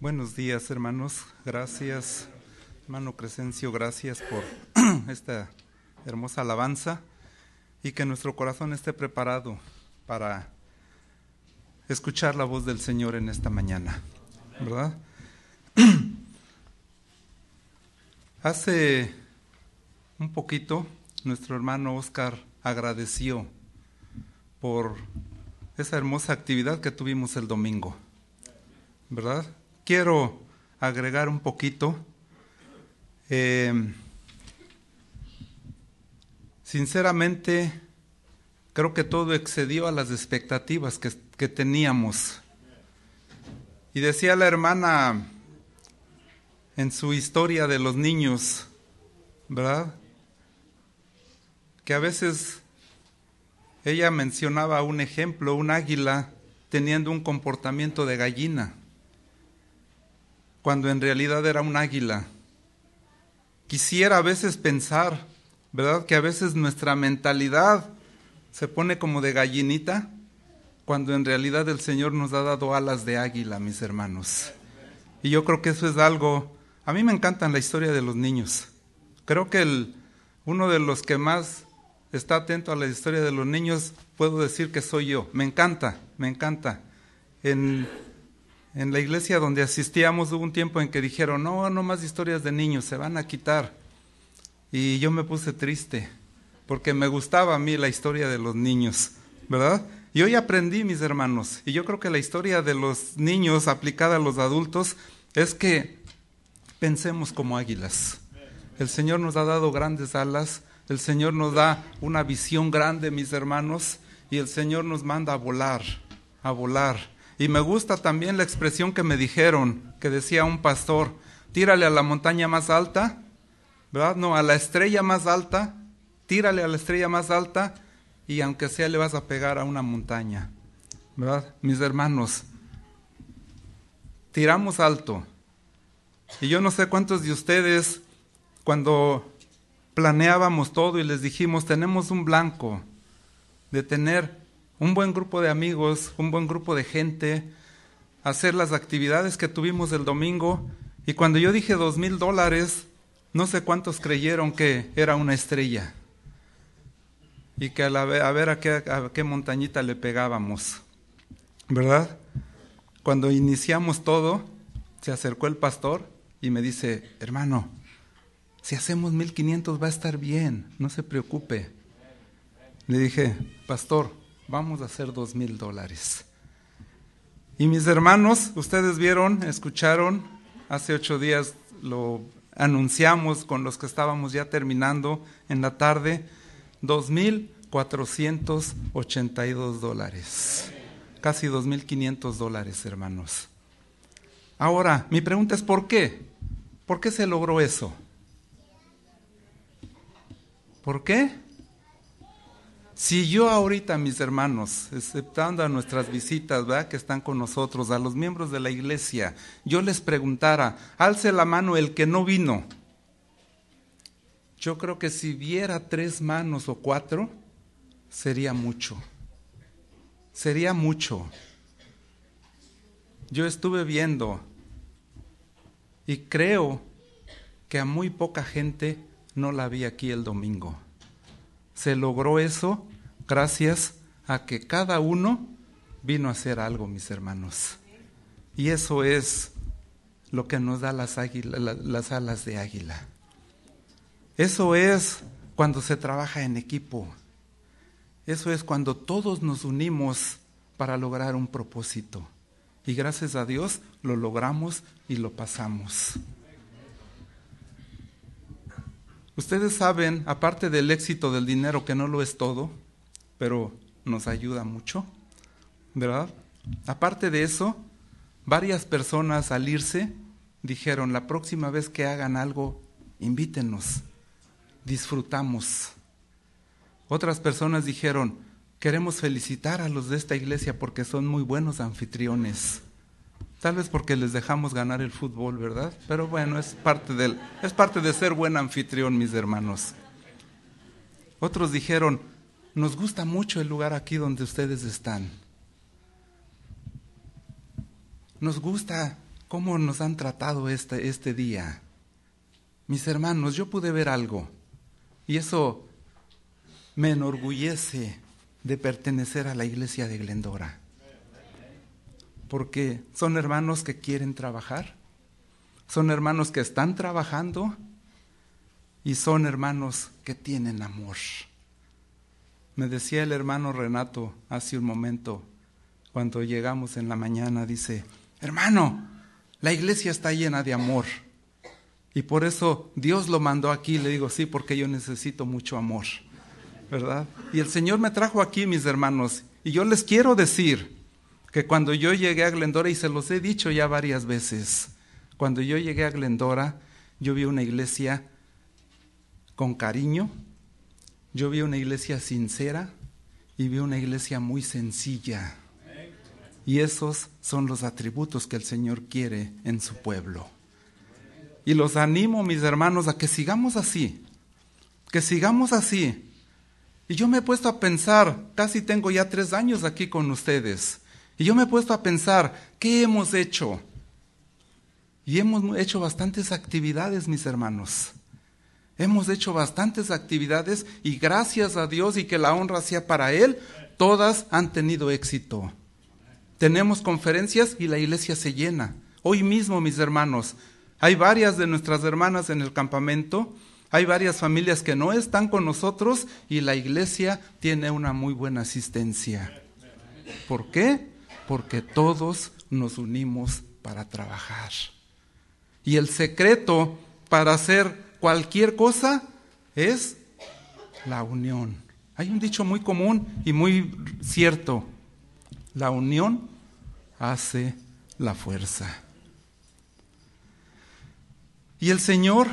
Buenos días, hermanos. Gracias, hermano Crescencio, gracias por esta hermosa alabanza y que nuestro corazón esté preparado para escuchar la voz del Señor en esta mañana, ¿verdad? Hace un poquito nuestro hermano Oscar agradeció por esa hermosa actividad que tuvimos el domingo, ¿verdad? Quiero agregar un poquito. Eh, sinceramente, creo que todo excedió a las expectativas que, que teníamos. Y decía la hermana en su historia de los niños, ¿verdad? Que a veces ella mencionaba un ejemplo, un águila teniendo un comportamiento de gallina, cuando en realidad era un águila. Quisiera a veces pensar, ¿verdad? Que a veces nuestra mentalidad se pone como de gallinita, cuando en realidad el Señor nos ha dado alas de águila, mis hermanos. Y yo creo que eso es algo, a mí me encantan la historia de los niños. Creo que el, uno de los que más está atento a la historia de los niños, puedo decir que soy yo. Me encanta, me encanta. En, en la iglesia donde asistíamos hubo un tiempo en que dijeron, no, no más historias de niños, se van a quitar. Y yo me puse triste, porque me gustaba a mí la historia de los niños, ¿verdad? Y hoy aprendí, mis hermanos, y yo creo que la historia de los niños aplicada a los adultos es que pensemos como águilas. El Señor nos ha dado grandes alas, el Señor nos da una visión grande, mis hermanos, y el Señor nos manda a volar, a volar. Y me gusta también la expresión que me dijeron, que decía un pastor, tírale a la montaña más alta, ¿verdad? No, a la estrella más alta, tírale a la estrella más alta y aunque sea le vas a pegar a una montaña, ¿verdad? Mis hermanos, tiramos alto. Y yo no sé cuántos de ustedes, cuando planeábamos todo y les dijimos, tenemos un blanco de tener un buen grupo de amigos, un buen grupo de gente, hacer las actividades que tuvimos el domingo. Y cuando yo dije dos mil dólares, no sé cuántos creyeron que era una estrella. Y que a, la, a ver a qué, a qué montañita le pegábamos. ¿Verdad? Cuando iniciamos todo, se acercó el pastor y me dice, hermano, si hacemos 1500 va a estar bien, no se preocupe. Le dije, pastor, vamos a hacer dos mil dólares. Y mis hermanos, ustedes vieron, escucharon, hace ocho días lo anunciamos con los que estábamos ya terminando en la tarde, dos mil cuatrocientos ochenta y dos dólares. Casi dos mil quinientos dólares, hermanos. Ahora, mi pregunta es ¿por qué? ¿Por qué se logró eso? ¿Por qué? Si yo ahorita, mis hermanos, aceptando a nuestras visitas, ¿verdad? Que están con nosotros, a los miembros de la iglesia, yo les preguntara, alce la mano el que no vino. Yo creo que si viera tres manos o cuatro, sería mucho. Sería mucho. Yo estuve viendo y creo que a muy poca gente no la vi aquí el domingo. Se logró eso gracias a que cada uno vino a hacer algo, mis hermanos. Y eso es lo que nos da las, las alas de águila. Eso es cuando se trabaja en equipo. Eso es cuando todos nos unimos para lograr un propósito. Y gracias a Dios lo logramos y lo pasamos. Ustedes saben, aparte del éxito del dinero, que no lo es todo, pero nos ayuda mucho, ¿verdad? Aparte de eso, varias personas al irse dijeron, la próxima vez que hagan algo, invítenos, disfrutamos. Otras personas dijeron, queremos felicitar a los de esta iglesia porque son muy buenos anfitriones. Tal vez porque les dejamos ganar el fútbol, ¿verdad? Pero bueno, es parte, del, es parte de ser buen anfitrión, mis hermanos. Otros dijeron, nos gusta mucho el lugar aquí donde ustedes están. Nos gusta cómo nos han tratado este, este día. Mis hermanos, yo pude ver algo y eso me enorgullece de pertenecer a la iglesia de Glendora. Porque son hermanos que quieren trabajar, son hermanos que están trabajando y son hermanos que tienen amor. Me decía el hermano Renato hace un momento, cuando llegamos en la mañana, dice, hermano, la iglesia está llena de amor. Y por eso Dios lo mandó aquí. Le digo, sí, porque yo necesito mucho amor. ¿Verdad? Y el Señor me trajo aquí, mis hermanos. Y yo les quiero decir que cuando yo llegué a Glendora, y se los he dicho ya varias veces, cuando yo llegué a Glendora, yo vi una iglesia con cariño, yo vi una iglesia sincera y vi una iglesia muy sencilla. Y esos son los atributos que el Señor quiere en su pueblo. Y los animo, mis hermanos, a que sigamos así, que sigamos así. Y yo me he puesto a pensar, casi tengo ya tres años aquí con ustedes, y yo me he puesto a pensar, ¿qué hemos hecho? Y hemos hecho bastantes actividades, mis hermanos. Hemos hecho bastantes actividades y gracias a Dios y que la honra sea para Él, todas han tenido éxito. Tenemos conferencias y la iglesia se llena. Hoy mismo, mis hermanos, hay varias de nuestras hermanas en el campamento, hay varias familias que no están con nosotros y la iglesia tiene una muy buena asistencia. ¿Por qué? Porque todos nos unimos para trabajar. Y el secreto para hacer cualquier cosa es la unión. Hay un dicho muy común y muy cierto. La unión hace la fuerza. Y el Señor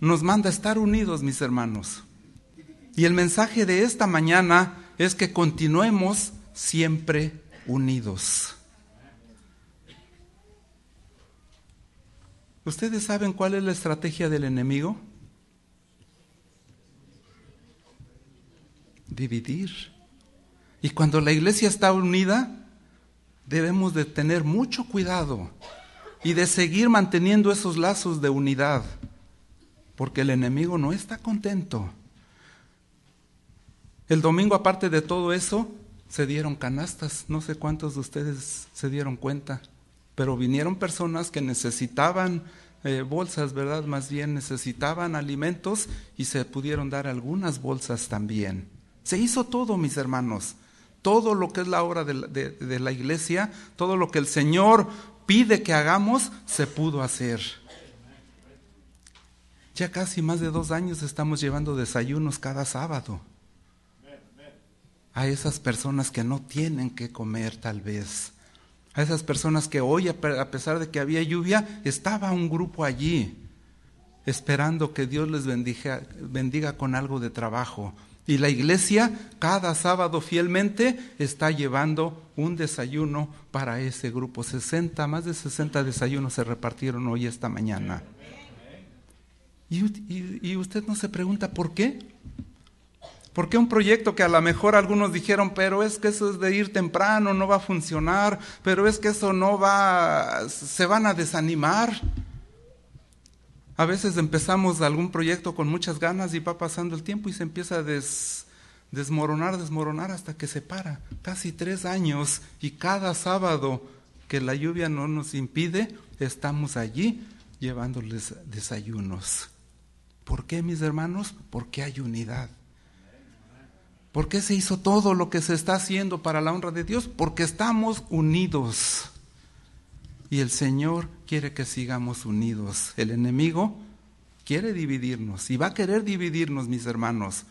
nos manda a estar unidos, mis hermanos. Y el mensaje de esta mañana es que continuemos siempre unidos. ¿Ustedes saben cuál es la estrategia del enemigo? Dividir. Y cuando la iglesia está unida, debemos de tener mucho cuidado y de seguir manteniendo esos lazos de unidad, porque el enemigo no está contento. El domingo, aparte de todo eso, se dieron canastas, no sé cuántos de ustedes se dieron cuenta, pero vinieron personas que necesitaban eh, bolsas, ¿verdad? Más bien necesitaban alimentos y se pudieron dar algunas bolsas también. Se hizo todo, mis hermanos. Todo lo que es la obra de, la iglesia, todo lo que el Señor pide que hagamos, se pudo hacer. Ya casi más de dos años estamos llevando desayunos cada sábado a esas personas que no tienen que comer tal vez. A esas personas que hoy, a pesar de que había lluvia, estaba un grupo allí esperando que Dios les bendiga, bendiga con algo de trabajo. Y la iglesia cada sábado fielmente está llevando un desayuno para ese grupo. 60, más de 60 desayunos se repartieron hoy esta mañana. Y, y, usted no se pregunta por qué. ¿Por qué un proyecto que a lo mejor algunos dijeron, pero es que eso es de ir temprano, no va a funcionar, pero es que eso no va, se van a desanimar? A veces empezamos algún proyecto con muchas ganas y va pasando el tiempo y se empieza a desmoronar, desmoronar hasta que se para. Casi tres años y cada sábado que la lluvia no nos impide, estamos allí llevándoles desayunos. ¿Por qué, mis hermanos? Porque hay unidad. ¿Por qué se hizo todo lo que se está haciendo para la honra de Dios? Porque estamos unidos. Y el Señor quiere que sigamos unidos. El enemigo quiere dividirnos y va a querer dividirnos, mis hermanos,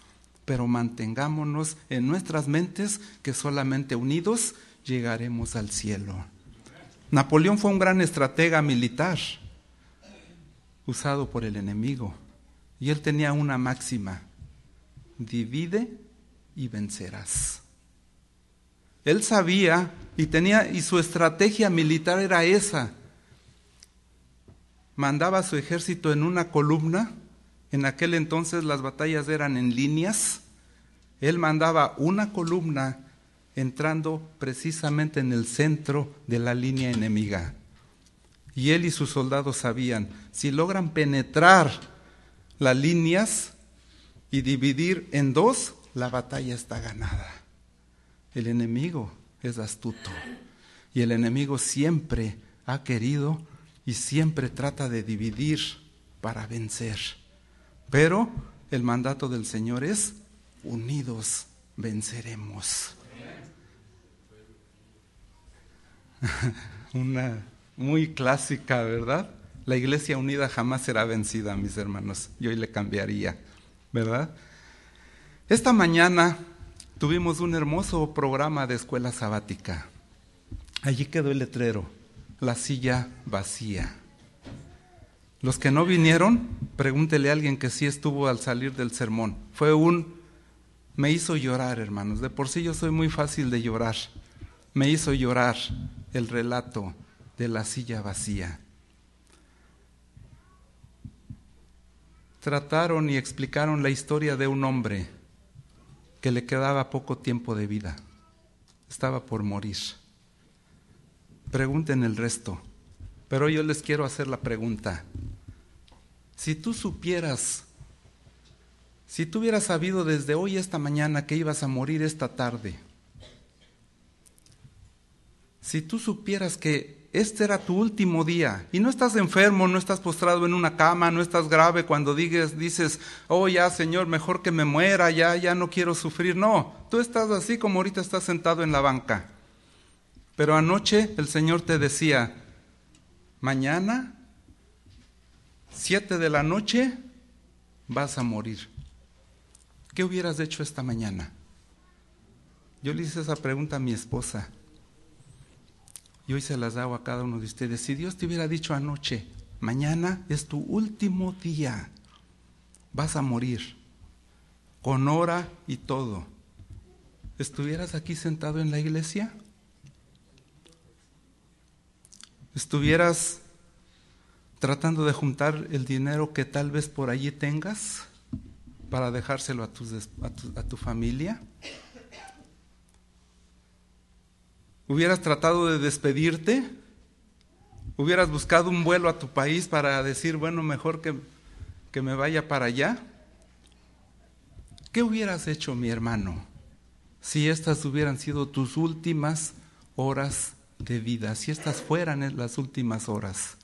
pero mantengámonos en nuestras mentes que solamente unidos llegaremos al cielo. Napoleón fue un gran estratega militar usado por el enemigo y él tenía una máxima, divide y vencerás. Él sabía y tenía y su estrategia militar era esa. Mandaba su ejército en una columna. En aquel entonces las batallas eran en líneas. Él mandaba una columna entrando precisamente en el centro de la línea enemiga. Y él y sus soldados sabían, si logran penetrar las líneas y dividir en dos, la batalla está ganada. El enemigo es astuto y el enemigo siempre ha querido y siempre trata de dividir para vencer. Pero el mandato del Señor es, unidos venceremos. Una muy clásica, ¿verdad? La iglesia unida jamás será vencida, mis hermanos. Yo hoy le cambiaría, ¿verdad? Esta mañana tuvimos un hermoso programa de escuela sabática. Allí quedó el letrero, la silla vacía. Los que no vinieron, pregúntele a alguien que sí estuvo al salir del sermón. Fue un, me hizo llorar, hermanos. De por sí yo soy muy fácil de llorar. Me hizo llorar el relato de la silla vacía. Trataron y explicaron la historia de un hombre que le quedaba poco tiempo de vida. Estaba por morir. Pregunten el resto. Pero yo les quiero hacer la pregunta. Si tú supieras, si tú hubieras sabido desde hoy esta mañana que ibas a morir esta tarde, si tú supieras que este era tu último día y no estás enfermo, no estás postrado en una cama, no estás grave cuando dices, dices, oh ya Señor, mejor que me muera, ya, ya no quiero sufrir. No, tú estás así como ahorita estás sentado en la banca. Pero anoche el Señor te decía, mañana, siete de la noche, vas a morir. ¿Qué hubieras hecho esta mañana? Yo le hice esa pregunta a mi esposa. Y hoy se las hago a cada uno de ustedes. Si Dios te hubiera dicho anoche, mañana es tu último día, vas a morir, con hora y todo, ¿estuvieras aquí sentado en la iglesia? estuvieras tratando de juntar el dinero que tal vez por allí tengas para dejárselo a, a, tu, familia? ¿Hubieras tratado de despedirte? ¿Hubieras buscado un vuelo a tu país para decir, bueno, mejor que, que me vaya para allá? ¿Qué hubieras hecho, mi hermano, si estas hubieran sido tus últimas horas de vida, si estas fueran las últimas horas.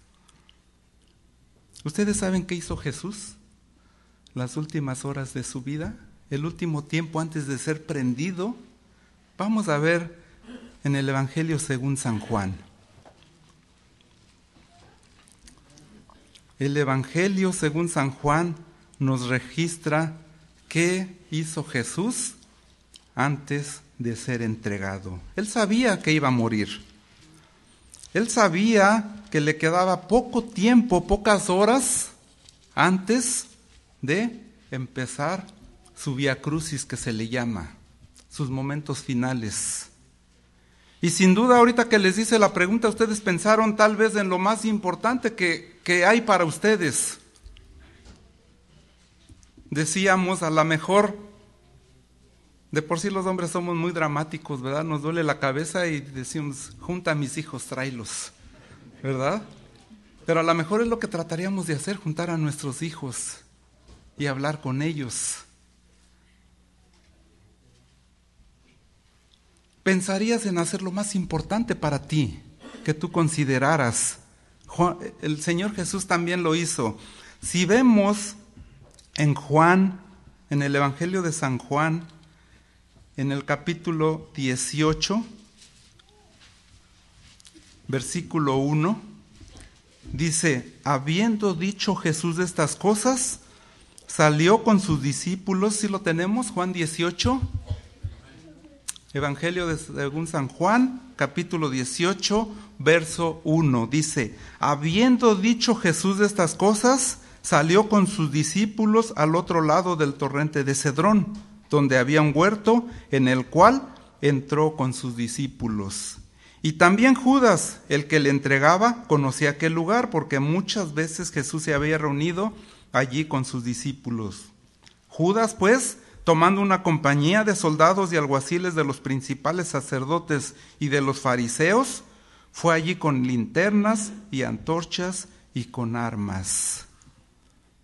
¿Ustedes saben qué hizo Jesús? Las últimas horas de su vida, el último tiempo antes de ser prendido. Vamos a ver en el Evangelio según San Juan. El Evangelio según San Juan nos registra qué hizo Jesús antes de ser entregado. Él sabía que iba a morir. Él sabía que le quedaba poco tiempo, pocas horas antes de empezar su via crucis que se le llama, sus momentos finales. Y sin duda ahorita que les hice la pregunta, ustedes pensaron tal vez en lo más importante que, que hay para ustedes. Decíamos, a lo mejor de por sí los hombres somos muy dramáticos, ¿verdad? Nos duele la cabeza y decimos, junta a mis hijos, tráelos, ¿verdad? Pero a lo mejor es lo que trataríamos de hacer, juntar a nuestros hijos y hablar con ellos. Pensarías en hacer lo más importante para ti, que tú consideraras. el Señor Jesús también lo hizo. Si vemos en Juan, en el Evangelio de San Juan, en el capítulo 18, versículo 1, dice, habiendo dicho Jesús estas cosas, salió con sus discípulos, si lo tenemos, Juan 18, Evangelio de según San Juan, capítulo 18, verso 1, dice, habiendo dicho Jesús estas cosas, salió con sus discípulos al otro lado del torrente de Cedrón donde había un huerto en el cual entró con sus discípulos. Y también Judas, el que le entregaba, conocía aquel lugar porque muchas veces Jesús se había reunido allí con sus discípulos. Judas, pues, tomando una compañía de soldados y alguaciles de los principales sacerdotes y de los fariseos, Fue allí con linternas y antorchas y con armas.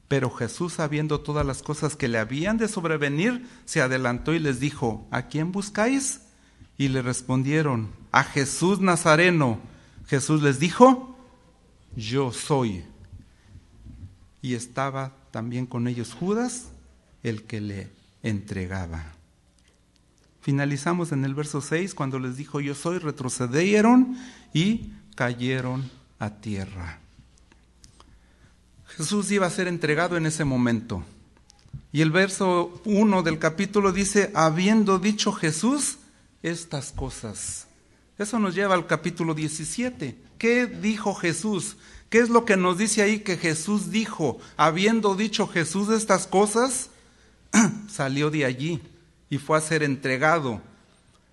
Pero Jesús, sabiendo todas las cosas que le habían de sobrevenir, se adelantó y les dijo, ¿a quién buscáis? Y le respondieron, a Jesús Nazareno. Jesús les dijo, yo soy. Y estaba también con ellos Judas, el que le entregaba. Finalizamos en el verso 6 cuando les dijo yo soy, retrocedieron y cayeron a tierra. Jesús iba a ser entregado en ese momento. Y el verso 1 del capítulo dice, habiendo dicho Jesús estas cosas. Eso nos lleva al capítulo 17. ¿Qué dijo Jesús? ¿Qué es lo que nos dice ahí que Jesús dijo? Habiendo dicho Jesús estas cosas, salió de allí y fue a ser entregado.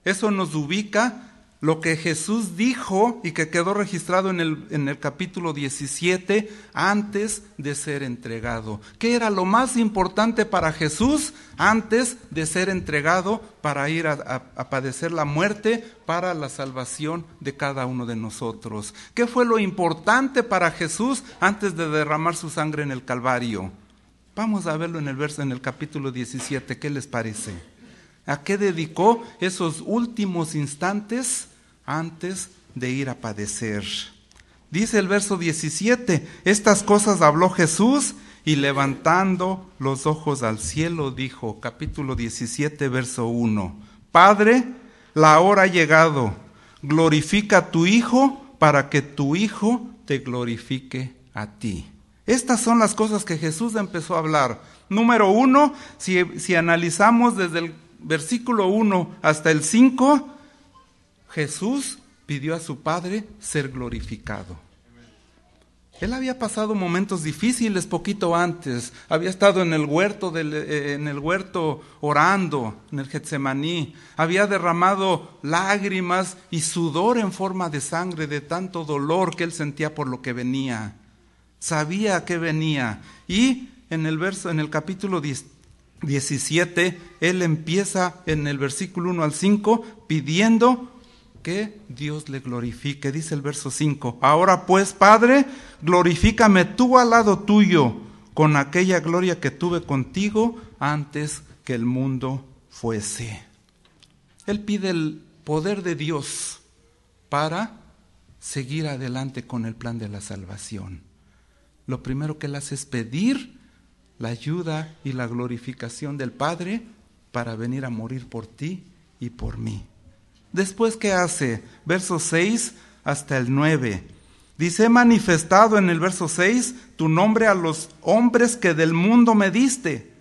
Eso nos ubica lo que Jesús dijo y que quedó registrado en el, en el, capítulo 17 antes de ser entregado. ¿Qué era lo más importante para Jesús antes de ser entregado para ir a, a, a, padecer la muerte para la salvación de cada uno de nosotros? ¿Qué fue lo importante para Jesús antes de derramar su sangre en el Calvario? Vamos a verlo en el verso en el capítulo 17, ¿qué les parece? ¿A qué dedicó esos últimos instantes antes de ir a padecer? Dice el verso 17, estas cosas habló Jesús y levantando los ojos al cielo dijo, capítulo 17, verso 1, Padre, la hora ha llegado, glorifica a tu Hijo para que tu Hijo te glorifique a ti. Estas son las cosas que Jesús empezó a hablar. Número uno, si, si analizamos desde el versículo 1 hasta el 5, Jesús pidió a su Padre ser glorificado. Él había pasado momentos difíciles poquito antes, había estado en el huerto, del, eh, en el huerto orando, en el Getsemaní, había derramado lágrimas y sudor en forma de sangre de tanto dolor que él sentía por lo que venía. Sabía que venía y en el verso en el capítulo 10, 17, él empieza en el versículo 1 al 5 pidiendo que Dios le glorifique. Dice el verso 5, ahora pues Padre, glorifícame tú al lado tuyo con aquella gloria que tuve contigo antes que el mundo fuese. Él pide el poder de Dios para seguir adelante con el plan de la salvación. Lo primero que él hace es pedir la ayuda y la glorificación del Padre para venir a morir por ti y por mí. Después, ¿qué hace? Verso 6 hasta el 9. Dice, he manifestado en el verso 6 tu nombre a los hombres que del mundo me diste.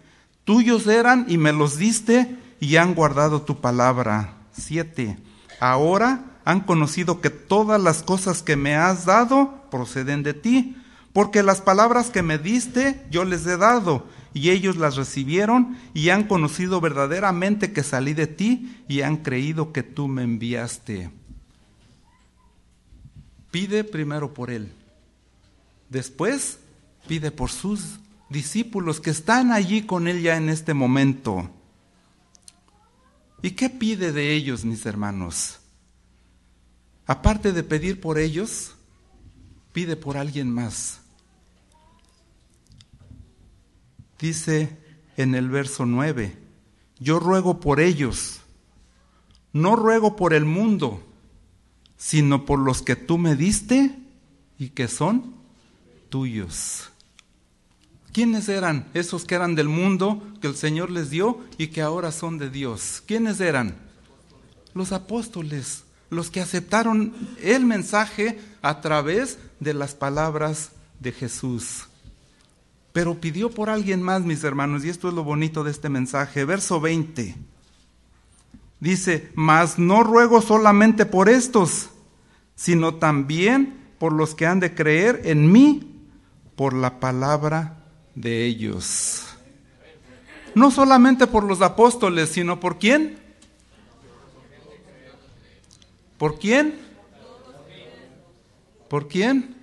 Tuyos eran y me los diste y han guardado tu palabra. 7. Ahora han conocido que todas las cosas que me has dado proceden de ti porque las palabras que me diste yo les he dado, y ellos las recibieron y han conocido verdaderamente que salí de ti y han creído que tú me enviaste. Pide primero por él. Después pide por sus discípulos que están allí con él ya en este momento. ¿Y qué pide de ellos, mis hermanos? Aparte de pedir por ellos, pide por alguien más. Dice en el verso 9, yo ruego por ellos, no ruego por el mundo, sino por los que tú me diste y que son tuyos. ¿Quiénes eran esos que eran del mundo que el Señor les dio y que ahora son de Dios? ¿Quiénes eran? Los apóstoles, los que aceptaron el mensaje a través de las palabras de Jesús pero pidió por alguien más, mis hermanos, y esto es lo bonito de este mensaje. Verso 20. Dice, mas no ruego solamente por estos, sino también por los que han de creer en mí por la palabra de ellos. No solamente por los apóstoles, sino por quién? ¿Por quién? ¿Por quién?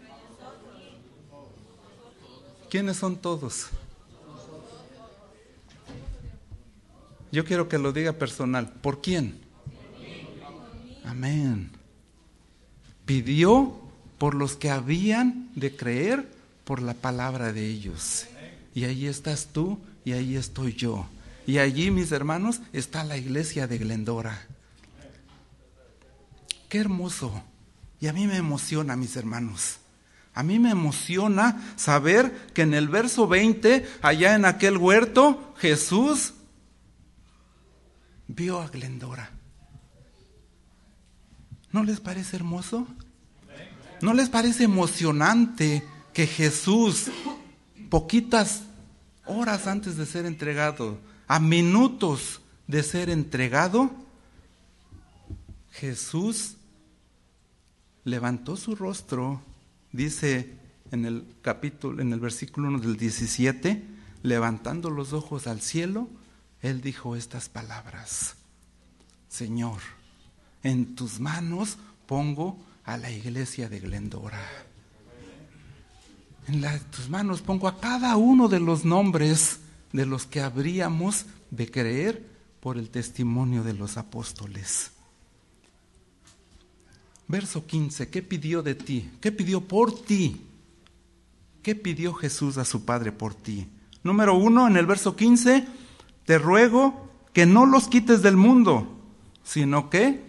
¿Quiénes son todos? Yo quiero que lo diga personal. ¿Por quién? Amén. pidió por los que habían de creer por la palabra de ellos. Y ahí estás tú y ahí estoy yo. Y allí, mis hermanos, está la iglesia de Glendora. Qué hermoso. Y a mí me emociona, mis hermanos. A mí me emociona saber que en el verso 20, allá en aquel huerto, Jesús vio a Glendora. ¿No les parece hermoso? ¿No les parece emocionante que Jesús, poquitas horas antes de ser entregado, a minutos de ser entregado, Jesús levantó su rostro, dice en el capítulo, en el versículo 1 del 17, levantando los ojos al cielo, él dijo estas palabras, Señor, en tus manos pongo a la iglesia de Glendora. En tus manos pongo a cada uno de los nombres de los que habríamos de creer por el testimonio de los apóstoles. Verso 15, ¿qué pidió de ti? ¿Qué pidió por ti? ¿Qué pidió Jesús a su Padre por ti? Número uno, en el verso 15, te ruego que no los quites del mundo, sino que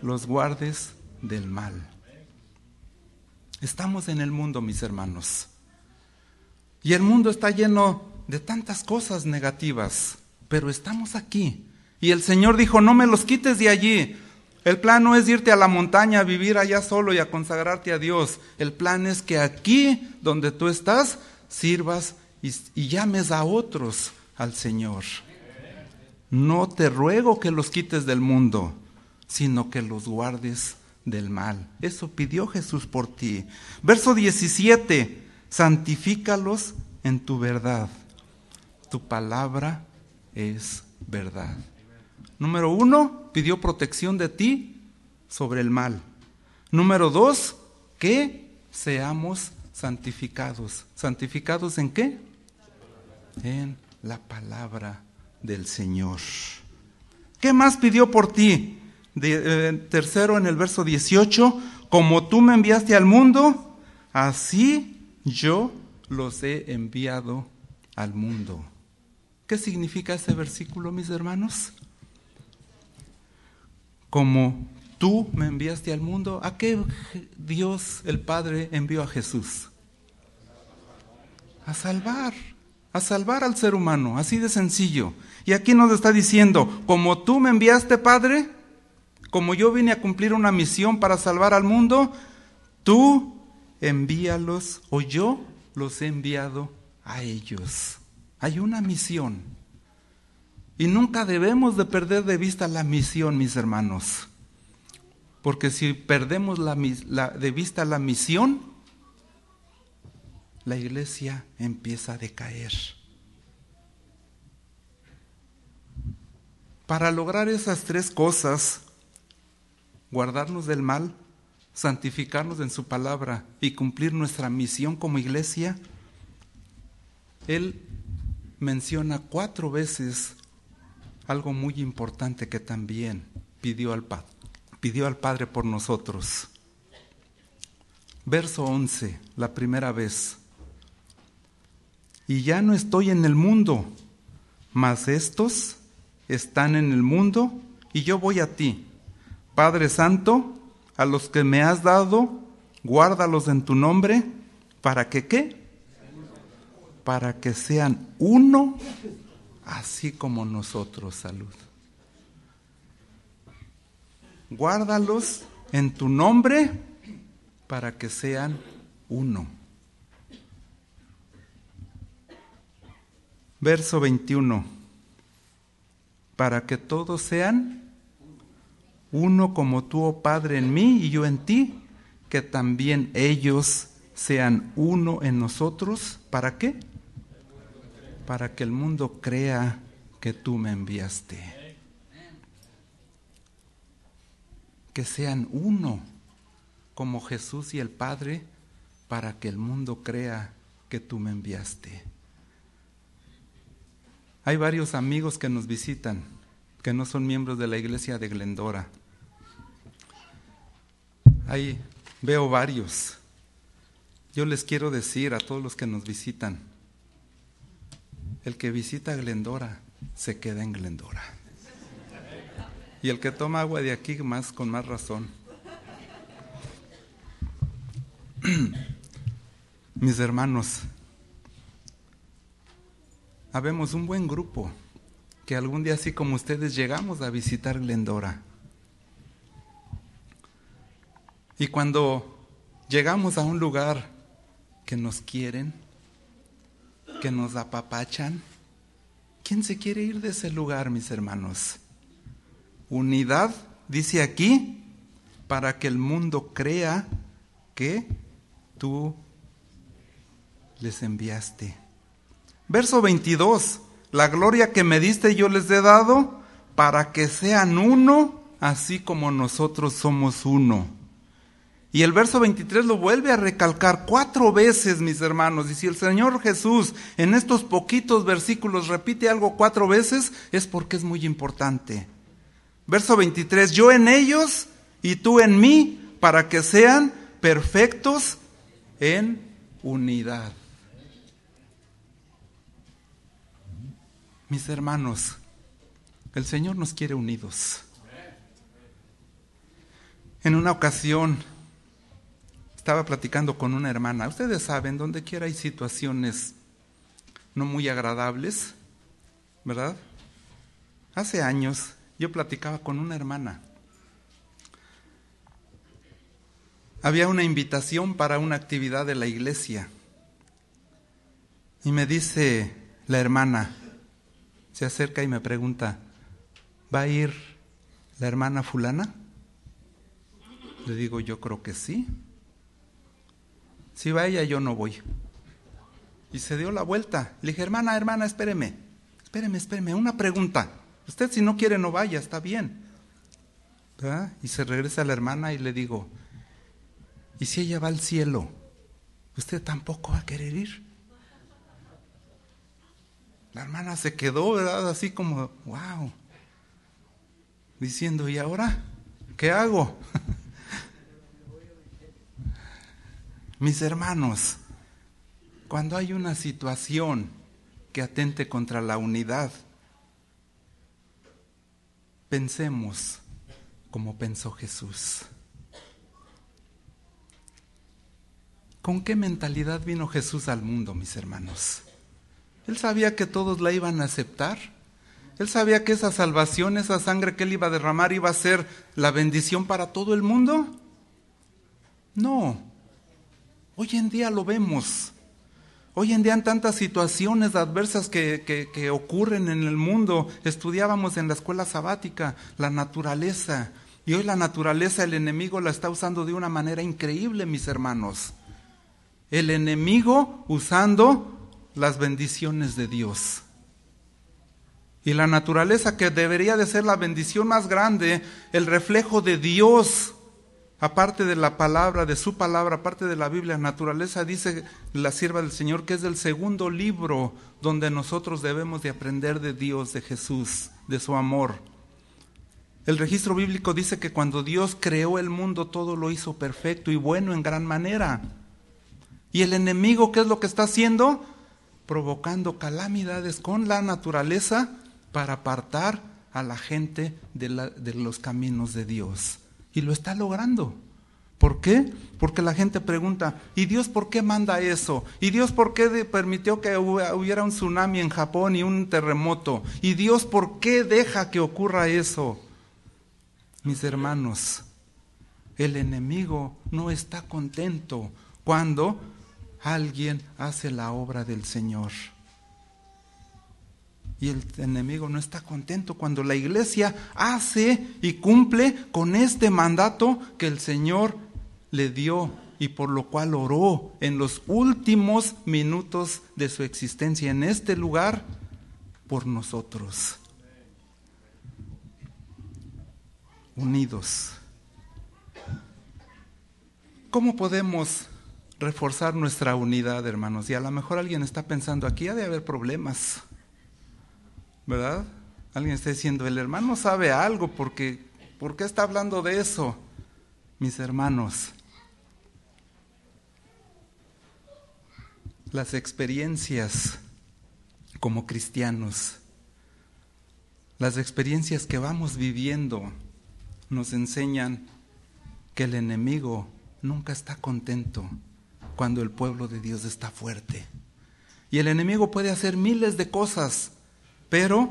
los guardes del mal. Estamos en el mundo, mis hermanos. Y el mundo está lleno de tantas cosas negativas, pero estamos aquí. Y el Señor dijo, no me los quites de allí. El plan no es irte a la montaña a vivir allá solo y a consagrarte a Dios. El plan es que aquí, donde tú estás, sirvas y, y llames a otros al Señor. No te ruego que los quites del mundo, sino que los guardes del mal. Eso pidió Jesús por ti. Verso 17, santifícalos en tu verdad. Tu palabra es verdad. Número uno, pidió protección de ti sobre el mal. Número dos, que seamos santificados. ¿Santificados en qué? En la palabra del Señor. ¿Qué más pidió por ti? Eh, tercero, en el verso 18, como tú me enviaste al mundo, así yo los he enviado al mundo. ¿Qué significa ese versículo, mis hermanos? Como tú me enviaste al mundo, ¿a qué Dios el Padre envió a Jesús? A salvar, a salvar al ser humano, así de sencillo. Y aquí nos está diciendo, como tú me enviaste, Padre, como yo vine a cumplir una misión para salvar al mundo, tú envíalos o yo los he enviado a ellos. Hay una misión. Y nunca debemos de perder de vista la misión, mis hermanos. Porque si perdemos la, de vista la misión, la iglesia empieza a decaer. Para lograr esas tres cosas, guardarnos del mal, santificarnos en su palabra y cumplir nuestra misión como iglesia, Él menciona cuatro veces algo muy importante que también pidió al, pidió al Padre por nosotros. Verso 11, la primera vez. Y ya no estoy en el mundo, mas estos están en el mundo y yo voy a ti. Padre Santo, a los que me has dado, guárdalos en tu nombre, para que qué? Para que sean uno, así como nosotros, salud. Guárdalos en tu nombre, para que sean uno. Verso 21. Para que todos sean uno como tú, oh Padre, en mí y yo en ti, que también ellos sean uno en nosotros. ¿Para qué? Para que el mundo crea que tú me enviaste. Que sean uno como Jesús y el Padre, para que el mundo crea que tú me enviaste. Hay varios amigos que nos visitan que no son miembros de la iglesia de Glendora. Ahí veo varios. Yo les quiero decir a todos los que nos visitan, el que visita Glendora se queda en Glendora. Y el que toma agua de aquí más con más razón. Mis hermanos, habemos un buen grupo que algún día así como ustedes llegamos a visitar Glendora. Y cuando llegamos a un lugar que nos quieren, que nos apapachan, ¿quién se quiere ir de ese lugar, mis hermanos? Unidad, dice aquí, para que el mundo crea que tú les enviaste. Verso 22, la gloria que me diste yo les he dado para que sean uno, así como nosotros somos uno. Y el verso 23 lo vuelve a recalcar cuatro veces, mis hermanos. Y si el Señor Jesús en estos poquitos versículos repite algo cuatro veces, es porque es muy importante. Verso 23, yo en ellos y tú en mí, para que sean perfectos en unidad. Mis hermanos, el Señor nos quiere unidos. En una ocasión estaba platicando con una hermana. Ustedes saben, donde quiera hay situaciones no muy agradables, ¿verdad? Hace años yo platicaba con una hermana. Había una invitación para una actividad de la iglesia. Y me dice la hermana, se acerca y me pregunta, ¿va a ir la hermana fulana? Le digo, yo creo que sí. Si va ella, yo no voy. Y se dio la vuelta. Le dije, hermana, hermana, espéreme. Espéreme, espéreme. Una pregunta. Usted si no quiere no vaya, está bien. Y se regresa la hermana y le digo, ¿y si ella va al cielo? ¿Usted tampoco va a querer ir? La hermana se quedó, ¿verdad? Así como, wow. Diciendo, ¿y ahora? ¿Qué hago? Mis hermanos, cuando hay una situación que atente contra la unidad, pensemos como pensó Jesús. ¿Con qué mentalidad vino Jesús al mundo, mis hermanos? Él sabía que todos la iban a aceptar. Él sabía que esa salvación, esa sangre que él iba a derramar iba a ser la bendición para todo el mundo. No, Hoy en día lo vemos. Hoy en día en tantas situaciones adversas que, que, ocurren en el mundo, estudiábamos en la escuela sabática la naturaleza. Y hoy la naturaleza el enemigo la está usando de una manera increíble, mis hermanos. El enemigo usando las bendiciones de Dios. Y la naturaleza que debería de ser la bendición más grande, el reflejo de Dios aparte de la palabra, de su palabra, aparte de la Biblia, naturaleza, dice la sierva del Señor que es el segundo libro donde nosotros debemos de aprender de Dios, de Jesús, de su amor. El registro bíblico dice que cuando Dios creó el mundo todo lo hizo perfecto y bueno en gran manera. ¿Y el enemigo qué es lo que está haciendo? Provocando calamidades con la naturaleza para apartar a la gente de, de los caminos de Dios. Y lo está logrando. ¿Por qué? Porque la gente pregunta, ¿y Dios por qué manda eso? ¿Y Dios por qué permitió que hubiera un tsunami en Japón y un terremoto? ¿Y Dios por qué deja que ocurra eso? Mis hermanos, el enemigo no está contento cuando alguien hace la obra del Señor. Y el enemigo no está contento cuando la iglesia hace y cumple con este mandato que el Señor le dio y por lo cual oró en los últimos minutos de su existencia en este lugar por nosotros. Unidos. ¿Cómo podemos reforzar nuestra unidad, hermanos? Y a lo mejor alguien está pensando, aquí ha de haber problemas. ¿Verdad? Alguien está diciendo, el hermano sabe algo porque, ¿por qué está hablando de eso? mis hermanos, las experiencias como cristianos, las experiencias que vamos viviendo nos enseñan que el enemigo nunca está contento cuando el pueblo de Dios está fuerte. Y el enemigo puede hacer miles de cosas, pero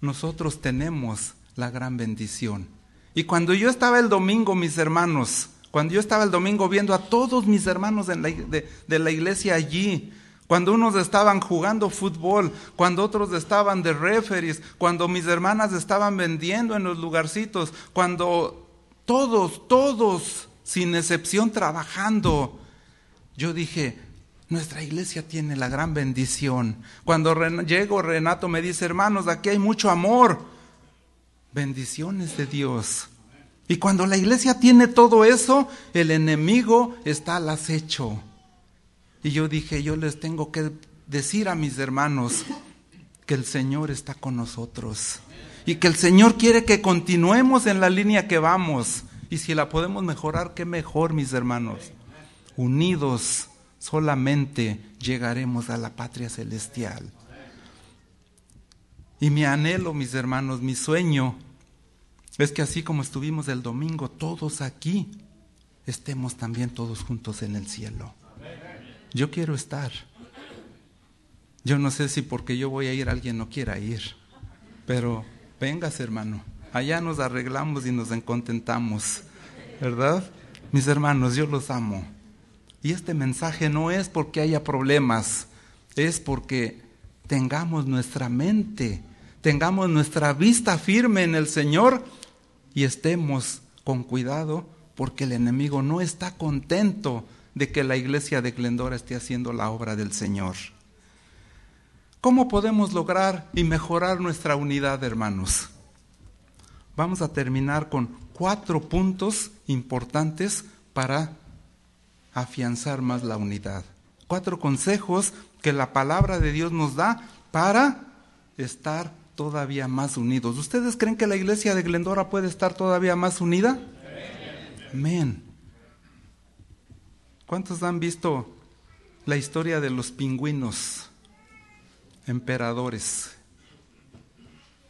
nosotros tenemos la gran bendición. Y cuando yo estaba el domingo, mis hermanos, cuando yo estaba el domingo viendo a todos mis hermanos de, la iglesia allí, cuando unos estaban jugando fútbol, cuando otros estaban de referees, cuando mis hermanas estaban vendiendo en los lugarcitos, cuando todos, todos, sin excepción, trabajando, yo dije, nuestra iglesia tiene la gran bendición. Cuando llego, Renato me dice, hermanos, aquí hay mucho amor. Bendiciones de Dios. Y cuando la iglesia tiene todo eso, el enemigo está al acecho. Y yo dije, yo les tengo que decir a mis hermanos que el Señor está con nosotros. Y que el Señor quiere que continuemos en la línea que vamos. Y si la podemos mejorar, qué mejor, mis hermanos. Unidos solamente llegaremos a la patria celestial. Y mi anhelo, mis hermanos, mi sueño es que así como estuvimos el domingo todos aquí, estemos también todos juntos en el cielo. Yo quiero estar. Yo no sé si porque yo voy a ir alguien no quiera ir, pero vengas hermano, allá nos arreglamos y nos contentamos, ¿verdad? Mis hermanos, yo los amo. Y este mensaje no es porque haya problemas, es porque tengamos nuestra mente, tengamos nuestra vista firme en el Señor y estemos con cuidado porque el enemigo no está contento de que la iglesia de Glendora esté haciendo la obra del Señor. ¿Cómo podemos lograr y mejorar nuestra unidad, hermanos? Vamos a terminar con cuatro puntos importantes para afianzar más la unidad. Cuatro consejos que la palabra de Dios nos da para estar todavía más unidos. ¿Ustedes creen que la iglesia de Glendora puede estar todavía más unida? Amén. ¿Cuántos han visto la historia de los pingüinos emperadores?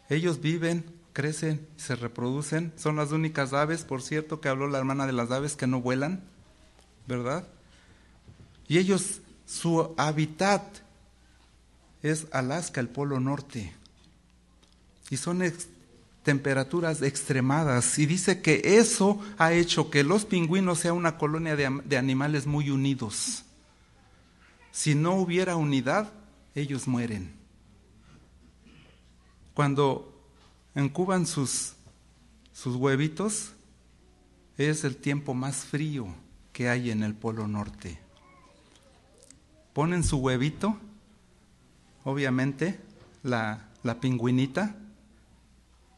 Ellos viven, crecen, se reproducen. Son las únicas aves, por cierto, que habló la hermana de las aves que no vuelan, ¿verdad? Y ellos, su hábitat es Alaska, el Polo Norte y son temperaturas extremadas. Y dice que eso ha hecho que los pingüinos sea una colonia de, de animales muy unidos. Si no hubiera unidad, ellos mueren. Cuando incuban sus, sus huevitos, es el tiempo más frío que hay en el Polo Norte. Ponen su huevito, obviamente, la, la pingüinita,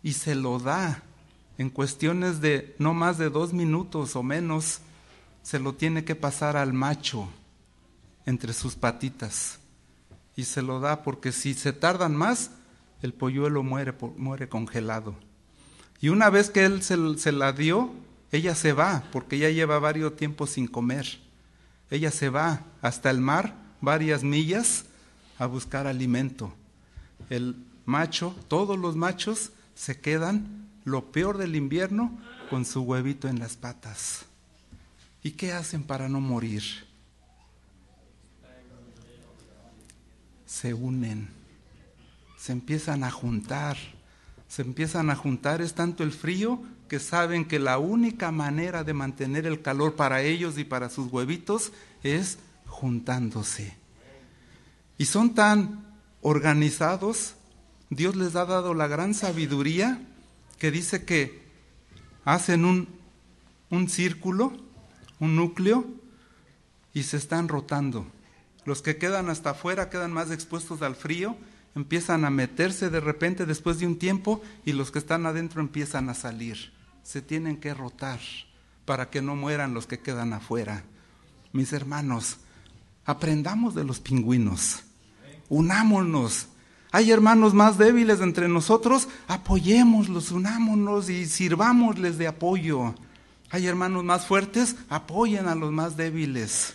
y se lo da en cuestiones de no más de dos minutos o menos, se lo tiene que pasar al macho entre sus patitas y se lo da porque si se tardan más, el polluelo muere, muere congelado. Y una vez que él se, se la dio, ella se va porque ya lleva varios tiempos sin comer. Ella se va hasta el mar, varias millas, a buscar alimento. El macho, todos los machos, se quedan lo peor del invierno con su huevito en las patas. ¿Y qué hacen para no morir? Se unen, se empiezan a juntar, se empiezan a juntar, es tanto el frío que saben que la única manera de mantener el calor para ellos y para sus huevitos es juntándose. Y son tan organizados Dios les ha dado la gran sabiduría que dice que hacen un, un círculo, un núcleo, y se están rotando. Los que quedan hasta afuera quedan más expuestos al frío, empiezan a meterse de repente después de un tiempo y los que están adentro empiezan a salir. Se tienen que rotar para que no mueran los que quedan afuera. Mis hermanos, aprendamos de los pingüinos, unámonos, hay hermanos más débiles entre nosotros, apoyémoslos, unámonos y sirvámosles de apoyo. Hay hermanos más fuertes, apoyen a los más débiles.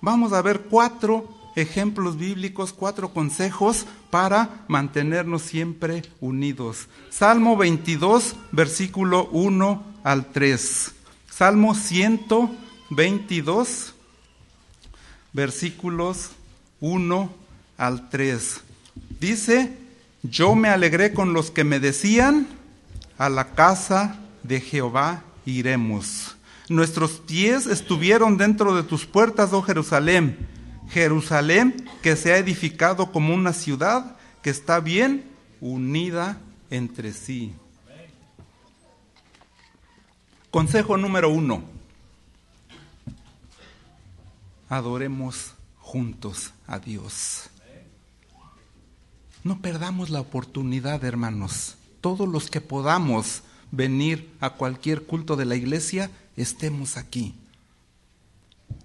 Vamos a ver cuatro ejemplos bíblicos, cuatro consejos para mantenernos siempre unidos. Salmo 22, versículo 1 al 3. Salmo 122, versículos 1 al 3. Dice, yo me alegré con los que me decían, a la casa de Jehová iremos. Nuestros pies estuvieron dentro de tus puertas, oh Jerusalén. Jerusalén que se ha edificado como una ciudad que está bien unida entre sí. Consejo número uno. Adoremos juntos a Dios. No perdamos la oportunidad, hermanos. Todos los que podamos venir a cualquier culto de la iglesia, estemos aquí.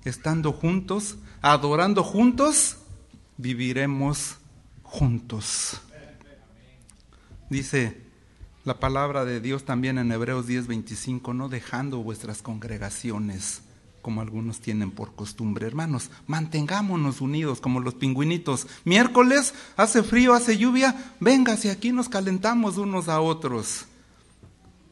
Estando juntos, adorando juntos, viviremos juntos. Dice la palabra de Dios también en Hebreos 10:25, no dejando vuestras congregaciones como algunos tienen por costumbre. Hermanos, mantengámonos unidos como los pingüinitos. Miércoles, hace frío, hace lluvia, véngase aquí nos calentamos unos a otros.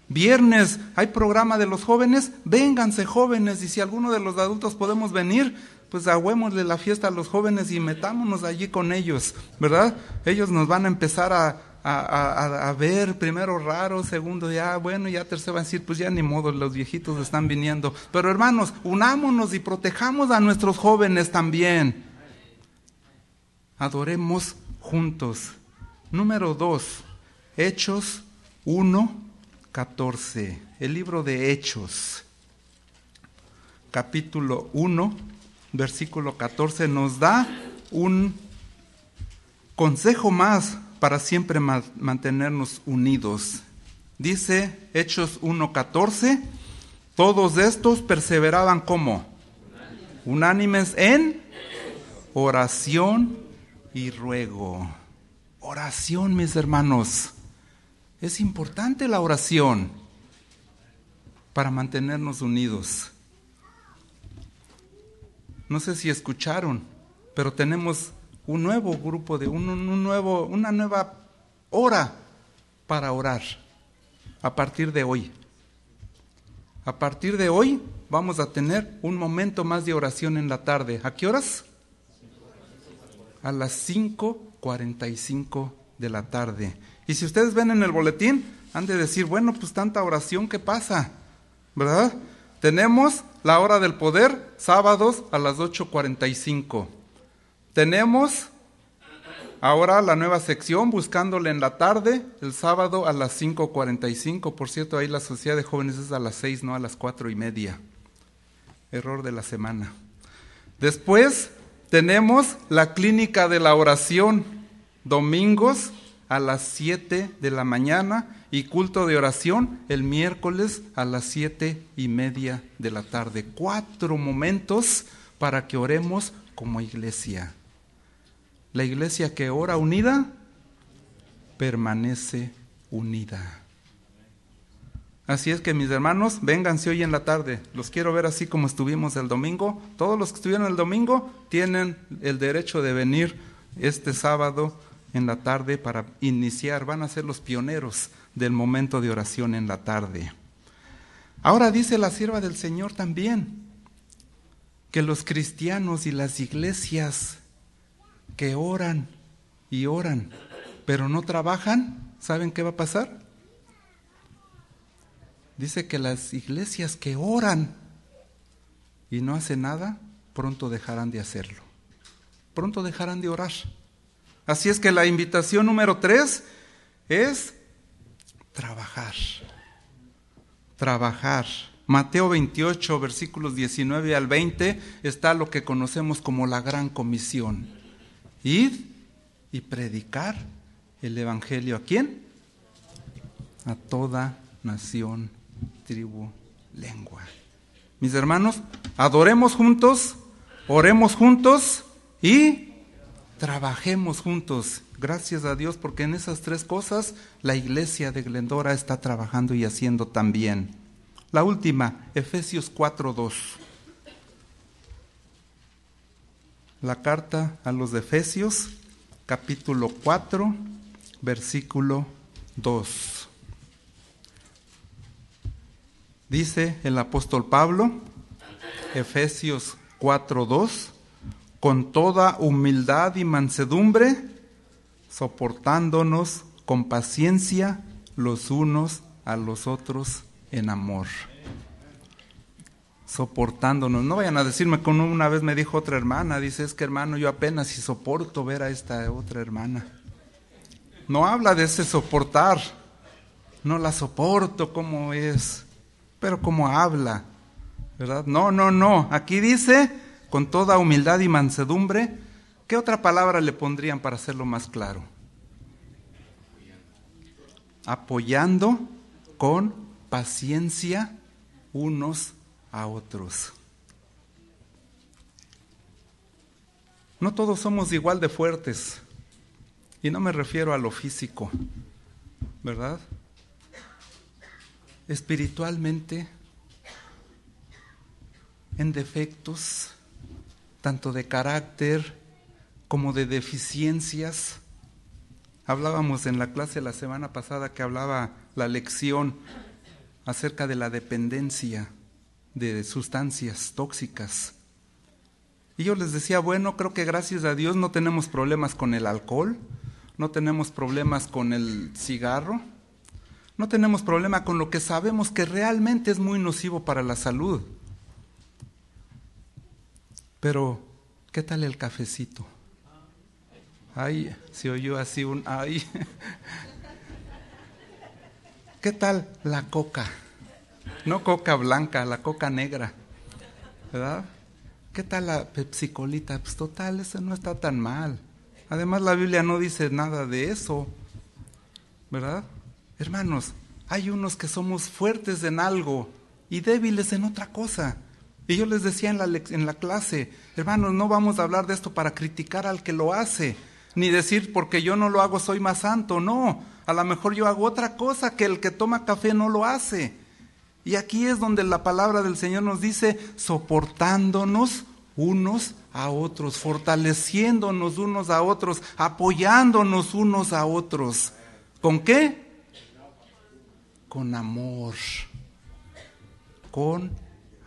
Viernes, hay programa de los jóvenes, vénganse jóvenes y si alguno de los adultos podemos venir, pues agüémosle la fiesta a los jóvenes y metámonos allí con ellos, ¿verdad? Ellos nos van a empezar a, a, ver, primero raro, segundo ya, bueno, ya tercero va a decir, pues ya ni modo, los viejitos están viniendo. Pero hermanos, unámonos y protejamos a nuestros jóvenes también. Adoremos juntos. Número dos, Hechos 1, 14. El libro de Hechos, capítulo 1, versículo 14, nos da un consejo más para siempre mantenernos unidos. Dice Hechos 1.14, todos estos perseveraban como unánimes en oración y ruego. Oración, mis hermanos. Es importante la oración para mantenernos unidos. No sé si escucharon, pero tenemos un nuevo grupo de un, nuevo, una nueva hora para orar a partir de hoy. A partir de hoy vamos a tener un momento más de oración en la tarde. ¿A qué horas? A las 5.45 de la tarde. Y si ustedes ven en el boletín, han de decir, bueno, pues tanta oración, ¿qué pasa? ¿Verdad? Tenemos la hora del poder, sábados a las 8.45. Tenemos ahora la nueva sección, buscándole en la tarde, el sábado a las 5.45. Por cierto, ahí la sociedad de jóvenes es a las 6, no a las cuatro y media. Error de la semana. Después tenemos la clínica de la oración, domingos a las 7 de la mañana y culto de oración el miércoles a las siete y media de la tarde. Cuatro momentos para que oremos como iglesia. La iglesia que ora unida permanece unida. Así es que mis hermanos, vénganse hoy en la tarde. Los quiero ver así como estuvimos el domingo. Todos los que estuvieron el domingo tienen el derecho de venir este sábado en la tarde para iniciar. Van a ser los pioneros del momento de oración en la tarde. Ahora dice la sierva del Señor también que los cristianos y las iglesias que oran y oran, pero no trabajan, ¿saben qué va a pasar? Dice que las iglesias que oran y no hacen nada, pronto dejarán de hacerlo. Pronto dejarán de orar. Así es que la invitación número tres es trabajar. Trabajar. Mateo 28, versículos 19 al 20, está lo que conocemos como la gran comisión. Id y predicar el Evangelio. ¿A quién? A toda nación, tribu, lengua. Mis hermanos, adoremos juntos, oremos juntos y trabajemos juntos. Gracias a Dios porque en esas tres cosas la iglesia de Glendora está trabajando y haciendo también. La última, Efesios 4.2. La carta a los Efesios, capítulo 4, versículo 2. Dice el apóstol Pablo, Efesios 4:2, con toda humildad y mansedumbre, soportándonos con paciencia los unos a los otros en amor. Soportándonos. No vayan a decirme como una vez me dijo otra hermana, dice, es que hermano, yo apenas si soporto ver a esta otra hermana. No habla de ese soportar. No la soporto como es, pero como habla. ¿Verdad? No, no, no. Aquí dice, con toda humildad y mansedumbre, ¿qué otra palabra le pondrían para hacerlo más claro? Apoyando con paciencia unos a otros. No todos somos igual de fuertes. Y no me refiero a lo físico, ¿verdad? Espiritualmente, en defectos, tanto de carácter como de deficiencias. Hablábamos en la clase la semana pasada que hablaba la lección acerca de la dependencia de sustancias tóxicas. Y yo les decía, bueno, creo que gracias a Dios no tenemos problemas con el alcohol, no tenemos problemas con el cigarro, no tenemos problema con lo que sabemos que realmente es muy nocivo para la salud. Pero, ¿qué tal el cafecito? Ay, se oyó así un ay. ¿Qué tal la coca? No coca blanca, la coca negra. ¿Verdad? ¿Qué tal la pepsicolita? Pues total, eso no está tan mal. Además la Biblia no dice nada de eso, ¿verdad? Hermanos, hay unos que somos fuertes en algo y débiles en otra cosa. Y yo les decía en la, en la clase, hermanos, no vamos a hablar de esto para criticar al que lo hace, ni decir porque yo no lo hago soy más santo, no. A lo mejor yo hago otra cosa que el que toma café no lo hace. Y aquí es donde la palabra del Señor nos dice, soportándonos unos a otros, fortaleciéndonos unos a otros, apoyándonos unos a otros. ¿Con qué? Con amor. Con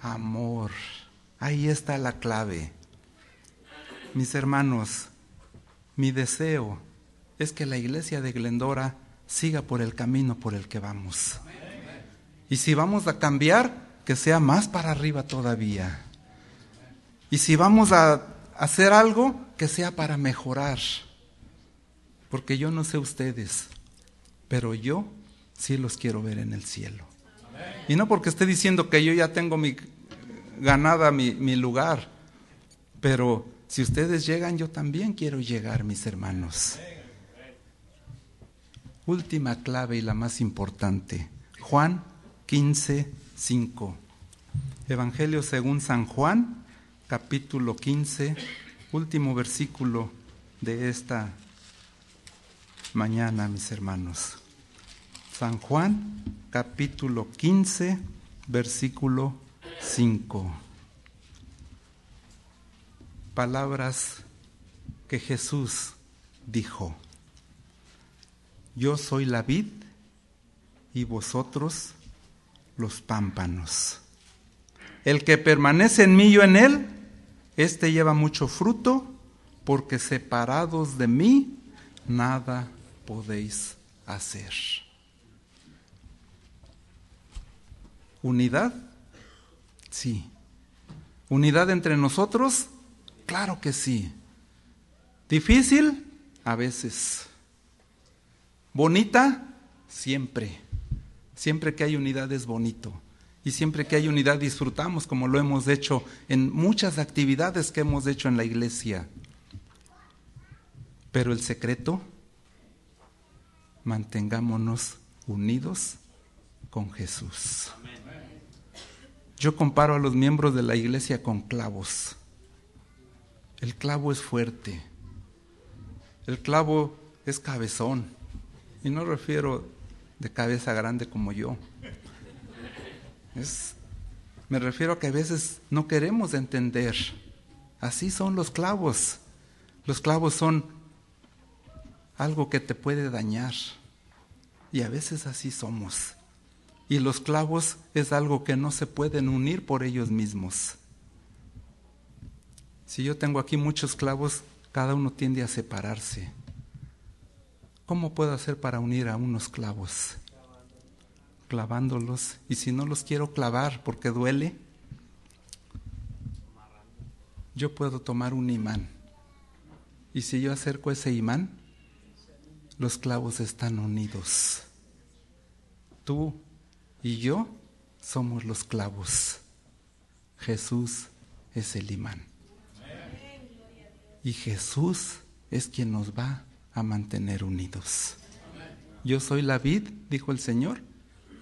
amor. Ahí está la clave. Mis hermanos, mi deseo es que la iglesia de Glendora siga por el camino por el que vamos. Y si vamos a cambiar, que sea más para arriba todavía. Y si vamos a hacer algo, que sea para mejorar. Porque yo no sé ustedes, pero yo sí los quiero ver en el cielo. Y no porque esté diciendo que yo ya tengo mi ganada mi, mi lugar, pero si ustedes llegan, yo también quiero llegar, mis hermanos. Última clave y la más importante. Juan 15, 5. Evangelio según San Juan, capítulo 15, último versículo de esta mañana, mis hermanos. San Juan, capítulo 15, versículo 5. Palabras que Jesús dijo. Yo soy la vid y vosotros los pámpanos. El que permanece en mí y yo en él, este lleva mucho fruto, porque separados de mí nada podéis hacer. ¿Unidad? Sí. ¿Unidad entre nosotros? Claro que sí. ¿Difícil? A veces. ¿Bonita? Siempre. Siempre que hay unidad es bonito. Y siempre que hay unidad disfrutamos como lo hemos hecho en muchas actividades que hemos hecho en la iglesia. Pero el secreto, mantengámonos unidos con Jesús. Yo comparo a los miembros de la iglesia con clavos. El clavo es fuerte. El clavo es cabezón. Y no refiero de cabeza grande como yo Es, me refiero a que a veces no queremos entender. Así son los clavos. Los clavos son algo que te puede dañar. Y a veces así somos. Y los clavos es algo que no se pueden unir por ellos mismos. Si yo tengo aquí muchos clavos, cada uno tiende a separarse. ¿Cómo puedo hacer para unir a unos clavos? Clavándolos. Y si no los quiero clavar porque duele, yo puedo tomar un imán. Y si yo acerco ese imán, los clavos están unidos. Tú y yo somos los clavos. Jesús es el imán. Y Jesús es quien nos va a mantener unidos. Yo soy la vid, dijo el Señor,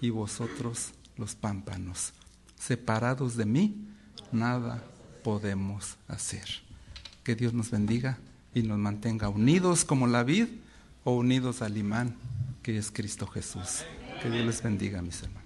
y vosotros los pámpanos. Separados de mí, nada podemos hacer. Que Dios nos bendiga y nos mantenga unidos como la vid o unidos al imán que es Cristo Jesús. Que Dios les bendiga, mis hermanos.